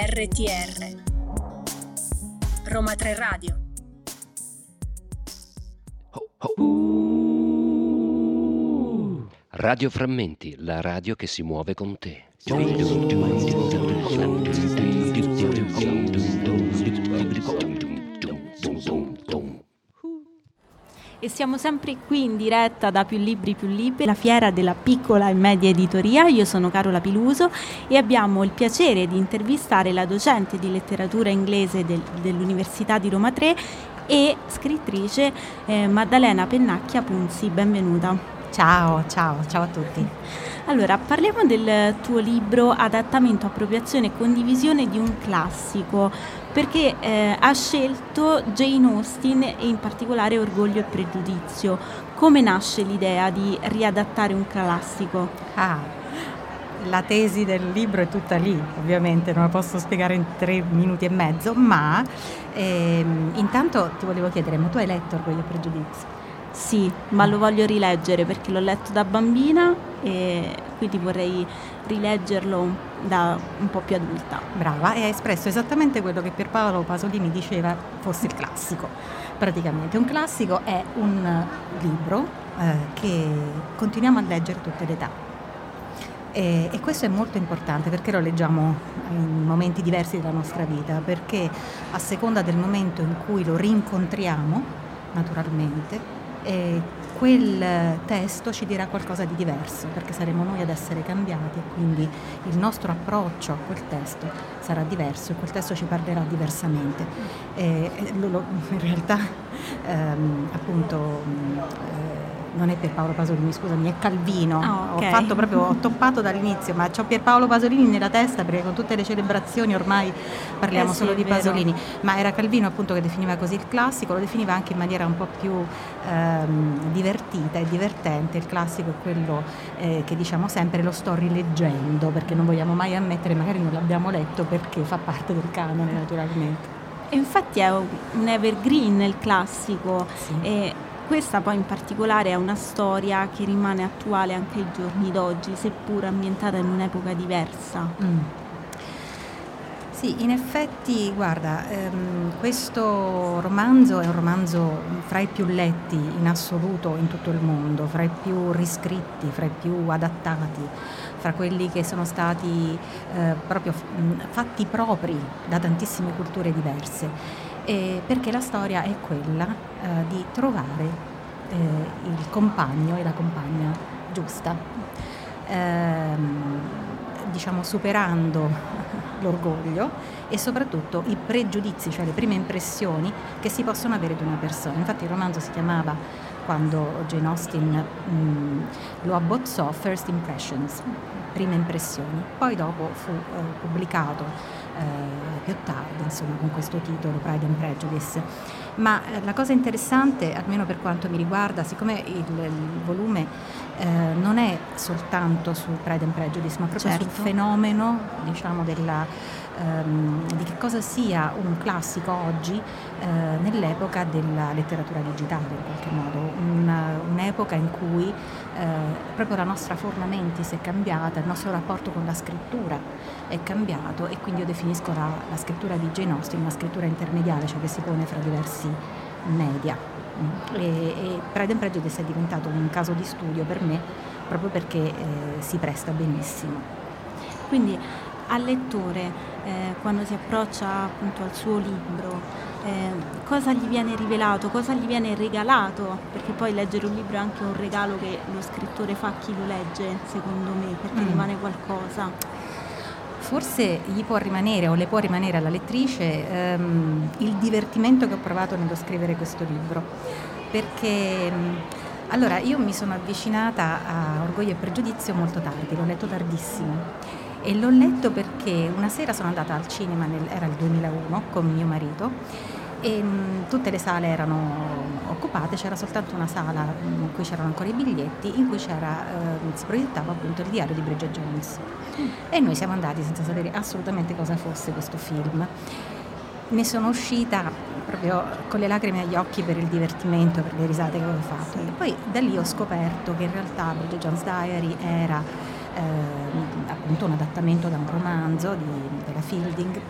RTR Roma 3 Radio Radio Frammenti, la radio che si muove con te. E siamo sempre qui in diretta da Più Libri Più Libri, la fiera della piccola e media editoria. Io sono Carola Piluso e abbiamo il piacere di intervistare la docente di letteratura inglese del, dell'Università di Roma 3 e scrittrice eh, Maddalena Pennacchia Punzi. Benvenuta. Ciao, ciao, ciao a tutti. Allora, parliamo del tuo libro Adattamento, appropriazione e condivisione di un classico perché eh, ha scelto Jane Austen e in particolare Orgoglio e Pregiudizio. Come nasce l'idea di riadattare un classico? Ah, la tesi del libro è tutta lì, ovviamente non la posso spiegare in tre minuti e mezzo, ma ehm, intanto ti volevo chiedere, ma tu hai letto Orgoglio e Pregiudizio? Sì, ma lo voglio rileggere perché l'ho letto da bambina e quindi vorrei rileggerlo da un po' più adulta. Brava, e hai espresso esattamente quello che Pierpaolo Pasolini diceva fosse il classico. Praticamente un classico è un libro eh, che continuiamo a leggere tutte le età. E, e, questo è molto importante perché lo leggiamo in momenti diversi della nostra vita, perché a seconda del momento in cui lo rincontriamo, naturalmente, quel testo ci dirà qualcosa di diverso, perché saremo noi ad essere cambiati e quindi il nostro approccio a quel testo sarà diverso e quel testo ci parlerà diversamente. E, in realtà ehm, appunto non è Pierpaolo Pasolini, scusami, è Calvino. Oh, okay. Ho fatto proprio, ho toppato dall'inizio, ma ho Pierpaolo Pasolini nella testa perché con tutte le celebrazioni ormai parliamo eh sì, solo di. Pasolini. Ma era Calvino appunto che definiva così il classico, lo definiva anche in maniera un po' più ehm, divertita e divertente. Il classico è quello eh, che diciamo sempre lo sto rileggendo perché non vogliamo mai ammettere, magari non l'abbiamo letto perché fa parte del canone naturalmente. E infatti è un evergreen il classico. Sì. E questa poi in particolare è una storia che rimane attuale anche ai giorni d'oggi, seppur ambientata in un'epoca diversa. Mm. Sì, in effetti, guarda, ehm, questo romanzo è un romanzo fra i più letti in assoluto in tutto il mondo, fra i più riscritti, fra i più adattati, fra quelli che sono stati eh, proprio mh, fatti propri da tantissime culture diverse, e perché la storia è quella eh, di trovare eh, il compagno e la compagna giusta, ehm, diciamo superando l'orgoglio e soprattutto i pregiudizi, cioè le prime impressioni che si possono avere di una persona. Infatti il romanzo si chiamava, quando Jane Austen mh, lo abbozzò, First Impressions, prime impressioni. Poi dopo fu eh, pubblicato eh, più tardi, insomma, con questo titolo, Pride and Prejudice. Ma eh, la cosa interessante, almeno per quanto mi riguarda, siccome il, il volume eh, non è soltanto sul Pride and Prejudice, ma proprio Certo. sul fenomeno, diciamo, della, ehm, di che cosa sia un classico oggi eh, nell'epoca della letteratura digitale, in qualche modo, Una- un'epoca in cui eh, proprio la nostra forma mentis è cambiata, il nostro rapporto con la scrittura è cambiato e quindi io definisco la, la scrittura di Jane Austen una scrittura intermediale, cioè che si pone fra diversi media. E, e Pride and Prejudice è diventato un caso di studio per me proprio perché eh, si presta benissimo. Quindi al lettore, eh, quando si approccia appunto al suo libro, eh, cosa gli viene rivelato, cosa gli viene regalato, perché poi leggere un libro è anche un regalo che lo scrittore fa a chi lo legge, secondo me, perché Mm. rimane qualcosa. Forse gli può rimanere o le può rimanere alla lettrice ehm, il divertimento che ho provato nello scrivere questo libro, perché mh, allora io mi sono avvicinata a Orgoglio e Pregiudizio molto tardi, l'ho letto tardissimo. E l'ho letto perché una sera sono andata al cinema, nel- era il 2001, con mio marito e mh, tutte le sale erano occupate, c'era soltanto una sala mh, in cui c'erano ancora i biglietti, in cui c'era, ehm, si proiettava appunto il diario di Bridget Jones. E noi siamo andati senza sapere assolutamente cosa fosse questo film. Ne sono uscita proprio con le lacrime agli occhi per il divertimento, per le risate che avevo fatto. E poi da lì ho scoperto che in realtà Bridget Jones' Diary era eh, appunto un adattamento da un romanzo di, della Fielding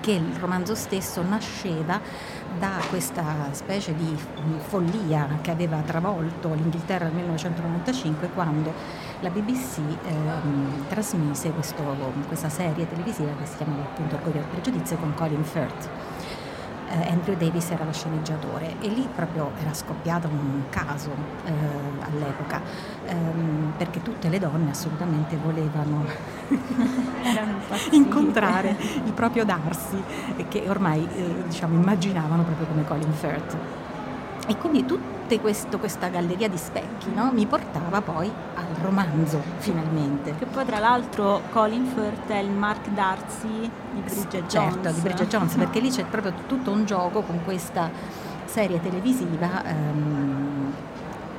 che il romanzo stesso nasceva da questa specie di follia che aveva travolto l'Inghilterra nel 1995 quando la BBC ehm, trasmise questo, questa serie televisiva che si chiamava appunto Orgoglio e Pregiudizio con Colin Firth. Eh, Andrew Davis era lo sceneggiatore e lì proprio era scoppiato un caso eh, all'epoca ehm, perché tutte le donne assolutamente volevano incontrare il proprio Darcy che ormai eh, diciamo immaginavano proprio come Colin Firth e quindi tutta questa galleria di specchi no, mi portava poi al romanzo finalmente. Che poi tra l'altro Colin Firth è il Mark Darcy di Bridget certo, Jones. di Bridget Jones, perché lì c'è proprio tutto un gioco con questa serie televisiva ehm,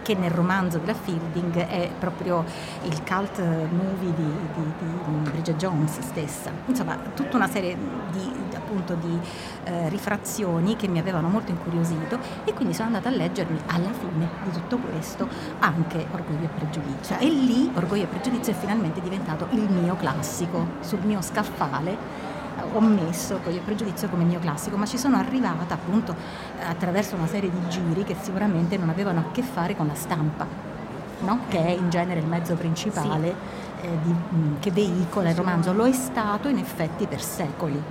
che nel romanzo della Fielding è proprio il cult movie di, di, di Bridget Jones stessa. Insomma, tutta una serie di, appunto, di eh, rifrazioni che mi avevano molto incuriosito e quindi sono andata a leggermi alla fine di tutto questo anche Orgoglio e Pregiudizio. E lì Orgoglio e Pregiudizio è finalmente diventato il mio classico sul mio scaffale ho messo poi il pregiudizio come mio classico, ma ci sono arrivata appunto attraverso una serie di giri che sicuramente non avevano a che fare con la stampa, no? che è in genere il mezzo principale sì. eh, di, mh, che veicola il romanzo. Lo è stato in effetti per secoli.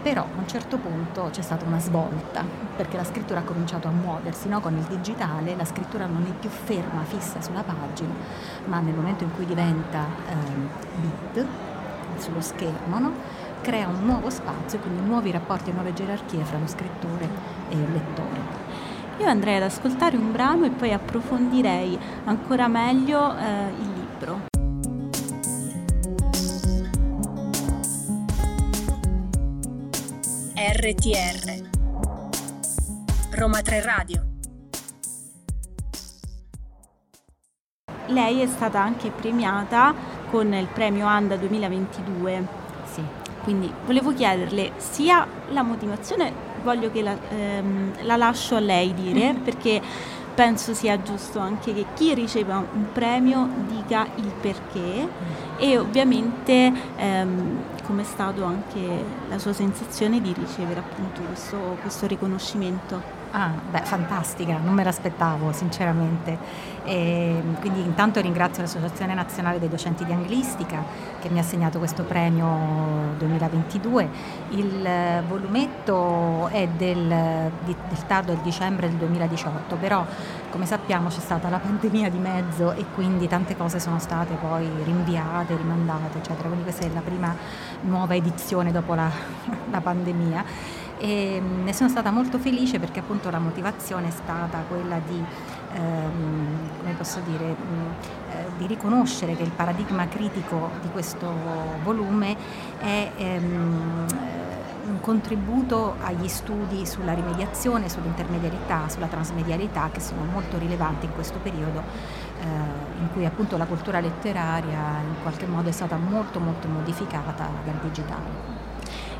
Però a un certo punto c'è stata una svolta, perché la scrittura ha cominciato a muoversi, no? con il digitale la scrittura non è più ferma, fissa sulla pagina, ma nel momento in cui diventa eh, bit sullo schermo, no? Crea un nuovo spazio, quindi nuovi rapporti e nuove gerarchie fra lo scrittore e il lettore. Io andrei ad ascoltare un brano e poi approfondirei ancora meglio eh, il libro. RTR Roma 3 Radio Lei è stata anche premiata con il premio ANDA 2022. Quindi volevo chiederle sia la motivazione, voglio che la, ehm, la lascio a lei dire, mm-hmm. perché penso sia giusto anche che chi riceva un premio dica il perché mm. e ovviamente ehm, come è stato anche la sua sensazione di ricevere appunto questo, questo riconoscimento. Ah, beh, fantastica, non me l'aspettavo sinceramente. E quindi intanto ringrazio l'Associazione Nazionale dei Docenti di Anglistica che mi ha assegnato questo premio 2022. Il volumetto è del, del tardo del dicembre del 2018, però come sappiamo c'è stata la pandemia di mezzo e quindi tante cose sono state poi rinviate, rimandate, eccetera. Quindi questa è la prima nuova edizione dopo la, la pandemia e mm, ne sono stata molto felice perché appunto la motivazione è stata quella di, ehm, come posso dire, mh, mm, eh, di riconoscere che il paradigma critico di questo volume è ehm, un contributo agli studi sulla rimediazione, sull'intermediarità, sulla transmedialità che sono molto rilevanti in questo periodo eh, in cui appunto la cultura letteraria in qualche modo è stata molto molto modificata dal digitale.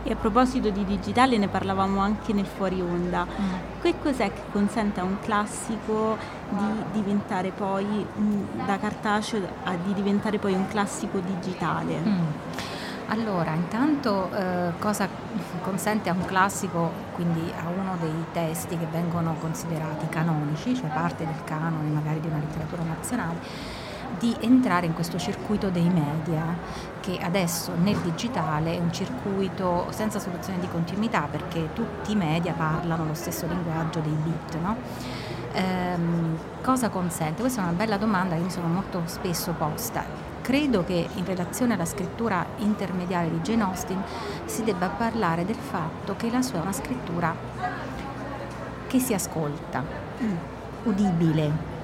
E a proposito di digitale ne parlavamo anche nel fuori onda. Mm. Che cos'è che consente a un classico di diventare poi da cartaceo a di diventare poi un classico digitale? Mm. Allora, intanto eh, cosa consente a un classico, quindi a uno dei testi che vengono considerati canonici, cioè parte del canone magari di una letteratura nazionale, di entrare in questo circuito dei media che adesso nel digitale è un circuito senza soluzione di continuità perché tutti i media parlano lo stesso linguaggio dei bit. No? Ehm, cosa consente? Questa è una bella domanda che mi sono molto spesso posta. Credo che in relazione alla scrittura intermediaria di Jane Austen si debba parlare del fatto che la sua è una scrittura che si ascolta, mm. udibile,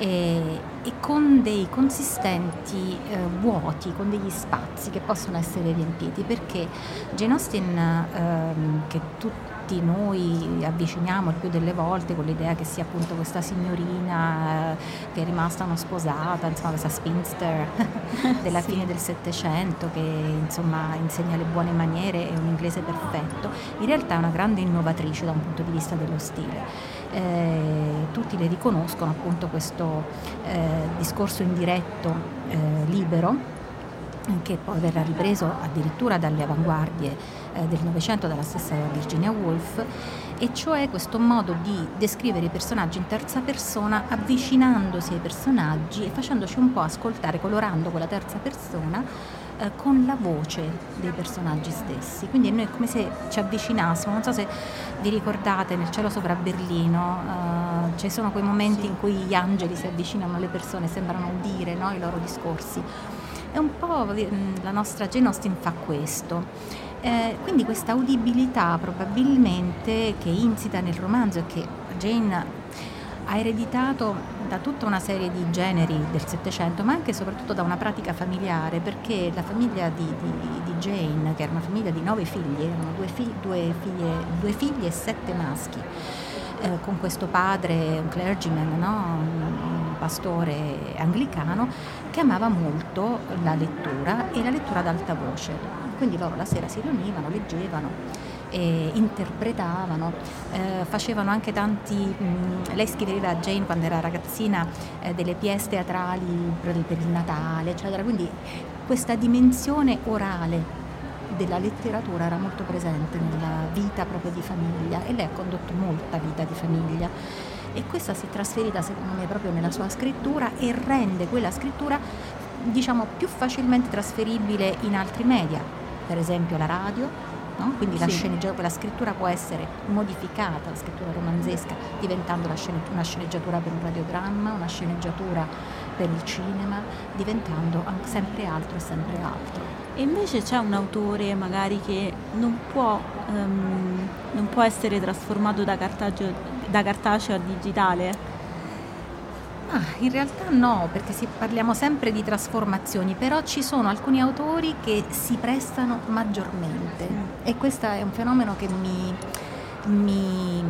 e, e con dei consistenti eh, vuoti, con degli spazi che possono essere riempiti, perché Jane Austen, ehm, che tutti noi avviciniamo il più delle volte con l'idea che sia appunto questa signorina eh, che è rimasta non sposata, insomma questa spinster della sì. fine del Settecento che insomma insegna le buone maniere e un inglese perfetto, in realtà è una grande innovatrice da un punto di vista dello stile eh, tutti le riconoscono appunto questo eh, discorso indiretto eh, libero che poi verrà ripreso addirittura dalle avanguardie eh, del Novecento dalla stessa Virginia Woolf, e cioè questo modo di descrivere i personaggi in terza persona avvicinandosi ai personaggi e facendoci un po' ascoltare, colorando quella terza persona eh, con la voce dei personaggi stessi. Quindi noi è come se ci avvicinassimo, non so se vi ricordate nel cielo sopra Berlino, eh, ci sono quei momenti sì. in cui gli angeli si avvicinano alle persone, sembrano udire no, i loro discorsi. È un po' mm, la nostra Jane Austen fa questo. Eh, quindi questa udibilità probabilmente che insita nel romanzo e che Jane ha ereditato da tutta una serie di generi del Settecento, ma anche e soprattutto da una pratica familiare, perché la famiglia di, di, di Jane, che era una famiglia di nove figli, erano due, fi, due, figlie, due figli e sette maschi, eh, con questo padre, un clergyman, no? Pastore anglicano, che amava molto la lettura e la lettura ad alta voce. Quindi loro la sera si riunivano, leggevano interpretavano, eh, facevano anche tanti, mh, lei scriveva a Jane quando era ragazzina eh, delle pièce teatrali per il Natale, eccetera, quindi questa dimensione orale della letteratura era molto presente nella vita proprio di famiglia e lei ha condotto molta vita di famiglia e questa si è trasferita secondo me proprio nella sua scrittura e rende quella scrittura diciamo più facilmente trasferibile in altri media, per esempio la radio, no? quindi sì. la, sceneggiatura, la scrittura può essere modificata, la scrittura romanzesca, diventando una sceneggiatura per un radiodramma, una sceneggiatura per il cinema, diventando sempre altro e sempre altro. E invece c'è un autore magari che non può, um, non può essere trasformato da, cartaceo, da cartaceo a digitale? Ah, in realtà no, perché si, parliamo sempre di trasformazioni, però ci sono alcuni autori che si prestano maggiormente mm. e questo è un fenomeno che mi, mi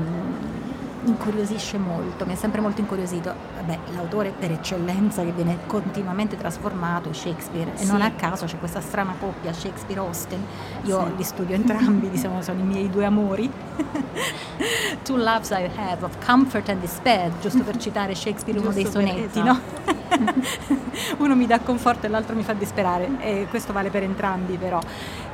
incuriosisce molto, mi è sempre molto incuriosito. Vabbè, l'autore per eccellenza che viene continuamente trasformato è Shakespeare sì. e non a caso c'è questa strana coppia Shakespeare-Austen, io sì. li studio entrambi, diciamo, sono i miei due amori. Two loves I have of comfort and despair, giusto per citare Shakespeare uno dei sonetti, esatto. no? uno mi dà conforto e l'altro mi fa disperare e questo vale per entrambi però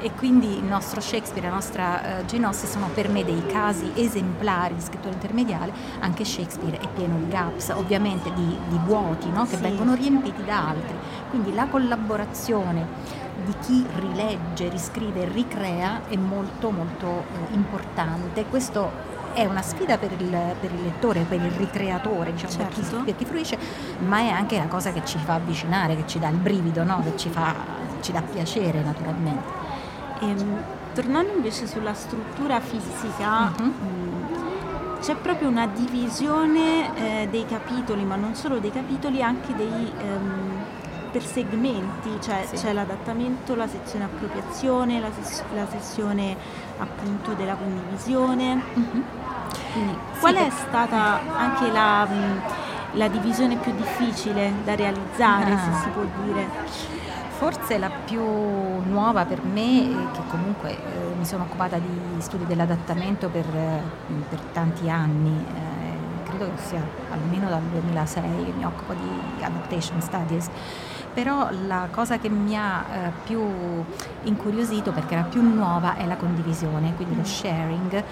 e quindi il nostro Shakespeare e la nostra uh, Jane Austen sono per me dei casi esemplari di scrittura intermediale anche Shakespeare è pieno di gaps ovviamente di, di vuoti no? che sì. vengono riempiti da altri quindi la collaborazione di chi rilegge, riscrive ricrea è molto molto eh, importante questo è una sfida per il, per il lettore, per il ricreatore, diciamo, certo. per, chi, certo. per, chi, fruisce, ma è anche una cosa che ci fa avvicinare, che ci dà il brivido, no? che ci, fa, ci dà piacere naturalmente. E, ehm, tornando invece sulla struttura fisica, uh-huh. C'è proprio una divisione eh, dei capitoli, ma non solo dei capitoli, anche dei... Um, per segmenti, cioè sì. c'è l'adattamento, la sezione appropriazione, la, ses- la sessione appunto della condivisione. Mm-hmm. Quindi, qual sì, è stata anche la, la, divisione più difficile da realizzare, ah. se si può dire? Forse la più nuova per me, che comunque eh, mi sono occupata di studi dell'adattamento per, eh, per tanti anni, eh, credo che sia almeno dal 2006 che mi occupo di adaptation studies, però la cosa che mi ha eh, più incuriosito perché era più nuova è la condivisione, quindi lo mm. sharing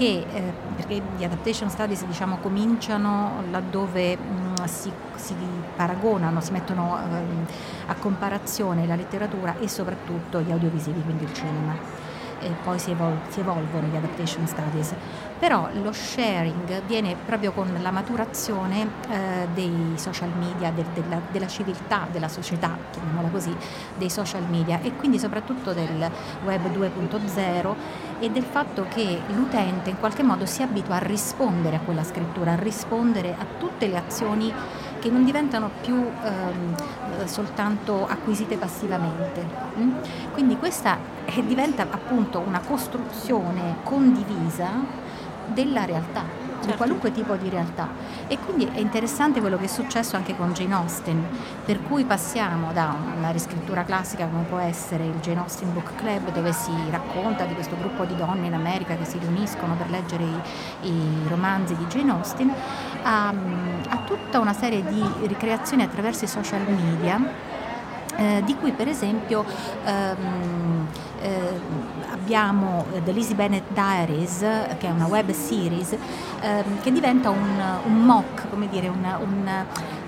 che eh, perché gli adaptation studies diciamo, cominciano laddove mh, mm, si, si, paragonano, si mettono eh, a comparazione la letteratura e soprattutto gli audiovisivi, quindi il cinema. E poi si, evol- si, evolvono gli adaptation studies, però lo sharing viene proprio con la maturazione eh, dei social media, de- della-, della civiltà della società, chiamiamola così, dei social media e quindi soprattutto del web 2.0 e del fatto che l'utente in qualche modo si abitua a rispondere a quella scrittura, a rispondere a tutte le azioni che non diventano più ehm, soltanto acquisite passivamente. Mm? Quindi questa è, diventa appunto una costruzione condivisa della realtà certo. di qualunque tipo di realtà. E quindi è interessante quello che è successo anche con Jane Austen, per cui passiamo da una riscrittura classica come può essere il Jane Austen Book Club, dove si racconta di questo gruppo di donne in America che si riuniscono per leggere i, i romanzi di Jane Austen, a, a tutta una serie di ricreazioni attraverso i social media eh, di cui per esempio ehm, eh, abbiamo The Lizzie Bennett Diaries, che è una web series, ehm, che diventa un, un mock, come dire, una, un,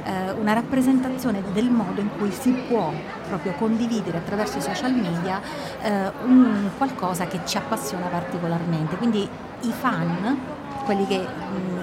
eh, una rappresentazione del modo in cui si può proprio condividere attraverso i social media eh, un qualcosa che ci appassiona particolarmente. Quindi i fan, quelli che mh,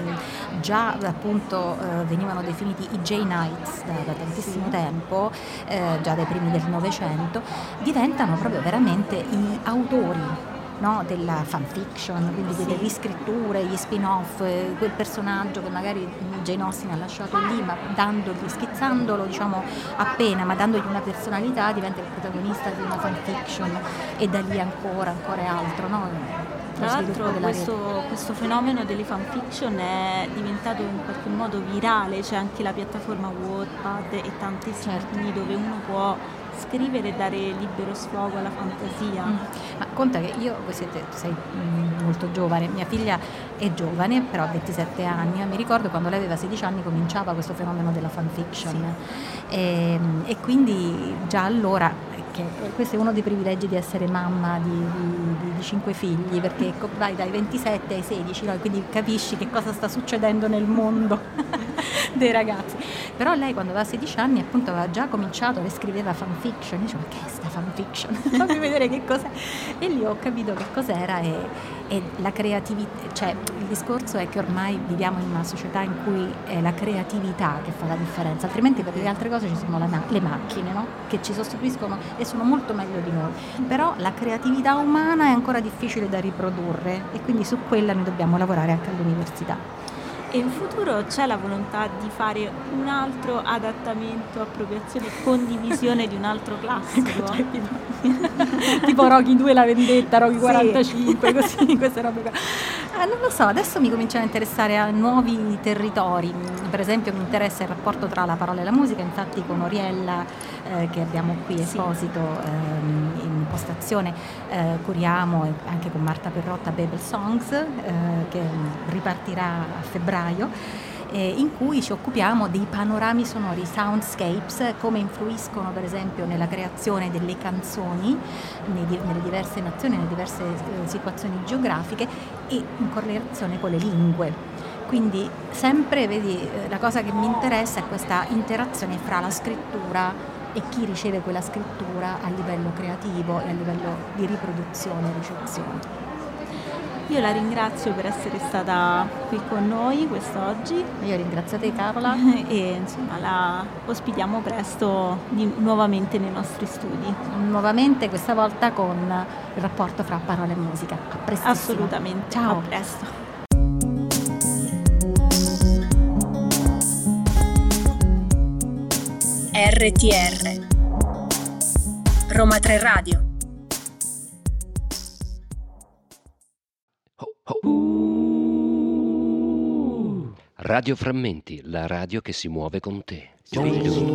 già appunto eh, venivano definiti i J-Nights da, da tantissimo sì. tempo, eh, già dai primi del Novecento, diventano proprio veramente i autori no, della fanfiction, quindi sì. delle riscritture, gli spin-off, eh, quel personaggio che magari Jane Austen ha lasciato lì, ma dandogli, schizzandolo diciamo appena, ma dandogli una personalità diventa il protagonista di una fanfiction e da lì ancora, ancora altro. No? Tra l'altro questo, questo, fenomeno delle fanfiction è diventato in qualche modo virale, c'è anche la piattaforma Wattpad e tanti siti certo. dove uno può scrivere e dare libero sfogo alla fantasia. Mm. Ma conta che io, voi siete, sei mm, molto giovane, mia figlia è giovane, però ha 27 anni, mi ricordo quando lei aveva 16 anni cominciava questo fenomeno della fanfiction sì. e, ehm, e quindi già allora che questo è uno dei privilegi di essere mamma di, di, di cinque figli, perché vai dai 27 ai 16, no? quindi capisci che cosa sta succedendo nel mondo dei ragazzi. Però lei quando aveva 16 anni appunto aveva già cominciato, le scriveva fanfiction, io dicevo ma che è sta fanfiction? Fammi vedere che cos'è. E lì ho capito che cos'era e, e la creatività, cioè il discorso è che ormai viviamo in una società in cui è la creatività che fa la differenza, altrimenti per le altre cose ci sono la, le macchine no? che ci sostituiscono e sono molto meglio di noi. Però la creatività umana è ancora difficile da riprodurre e quindi su quella noi dobbiamo lavorare anche all'università. E in futuro c'è la volontà di fare un altro adattamento, appropriazione e condivisione di un altro classico? tipo Rocky 2 la vendetta, Rocky 45, sì. così, queste robe qua. Eh, non lo so, adesso mi cominciano a interessare a nuovi territori. Per esempio mi interessa il rapporto tra la parola e la musica, infatti con Oriella eh, che abbiamo qui esposito ehm, in postazione eh, curiamo anche con Marta Perrotta Babel Songs eh, che ripartirà a febbraio eh, in cui ci occupiamo dei panorami sonori, soundscapes, come influiscono per esempio nella creazione delle canzoni nelle diverse nazioni, nelle diverse eh, situazioni geografiche e in correlazione con le lingue. Quindi sempre, vedi, eh, la cosa che mi interessa è questa interazione fra la scrittura e chi riceve quella scrittura a livello creativo e a livello di riproduzione e ricezione. Io la ringrazio per essere stata qui con noi quest'oggi. Io ringrazio te Carola e insomma la ospitiamo presto di, nuovamente nei nostri studi. Nuovamente questa volta con il rapporto fra parola e musica. A presto. Assolutamente. Ciao. A presto. RTR Roma 3 Radio Radio Frammenti, la radio che si muove con te. Oh.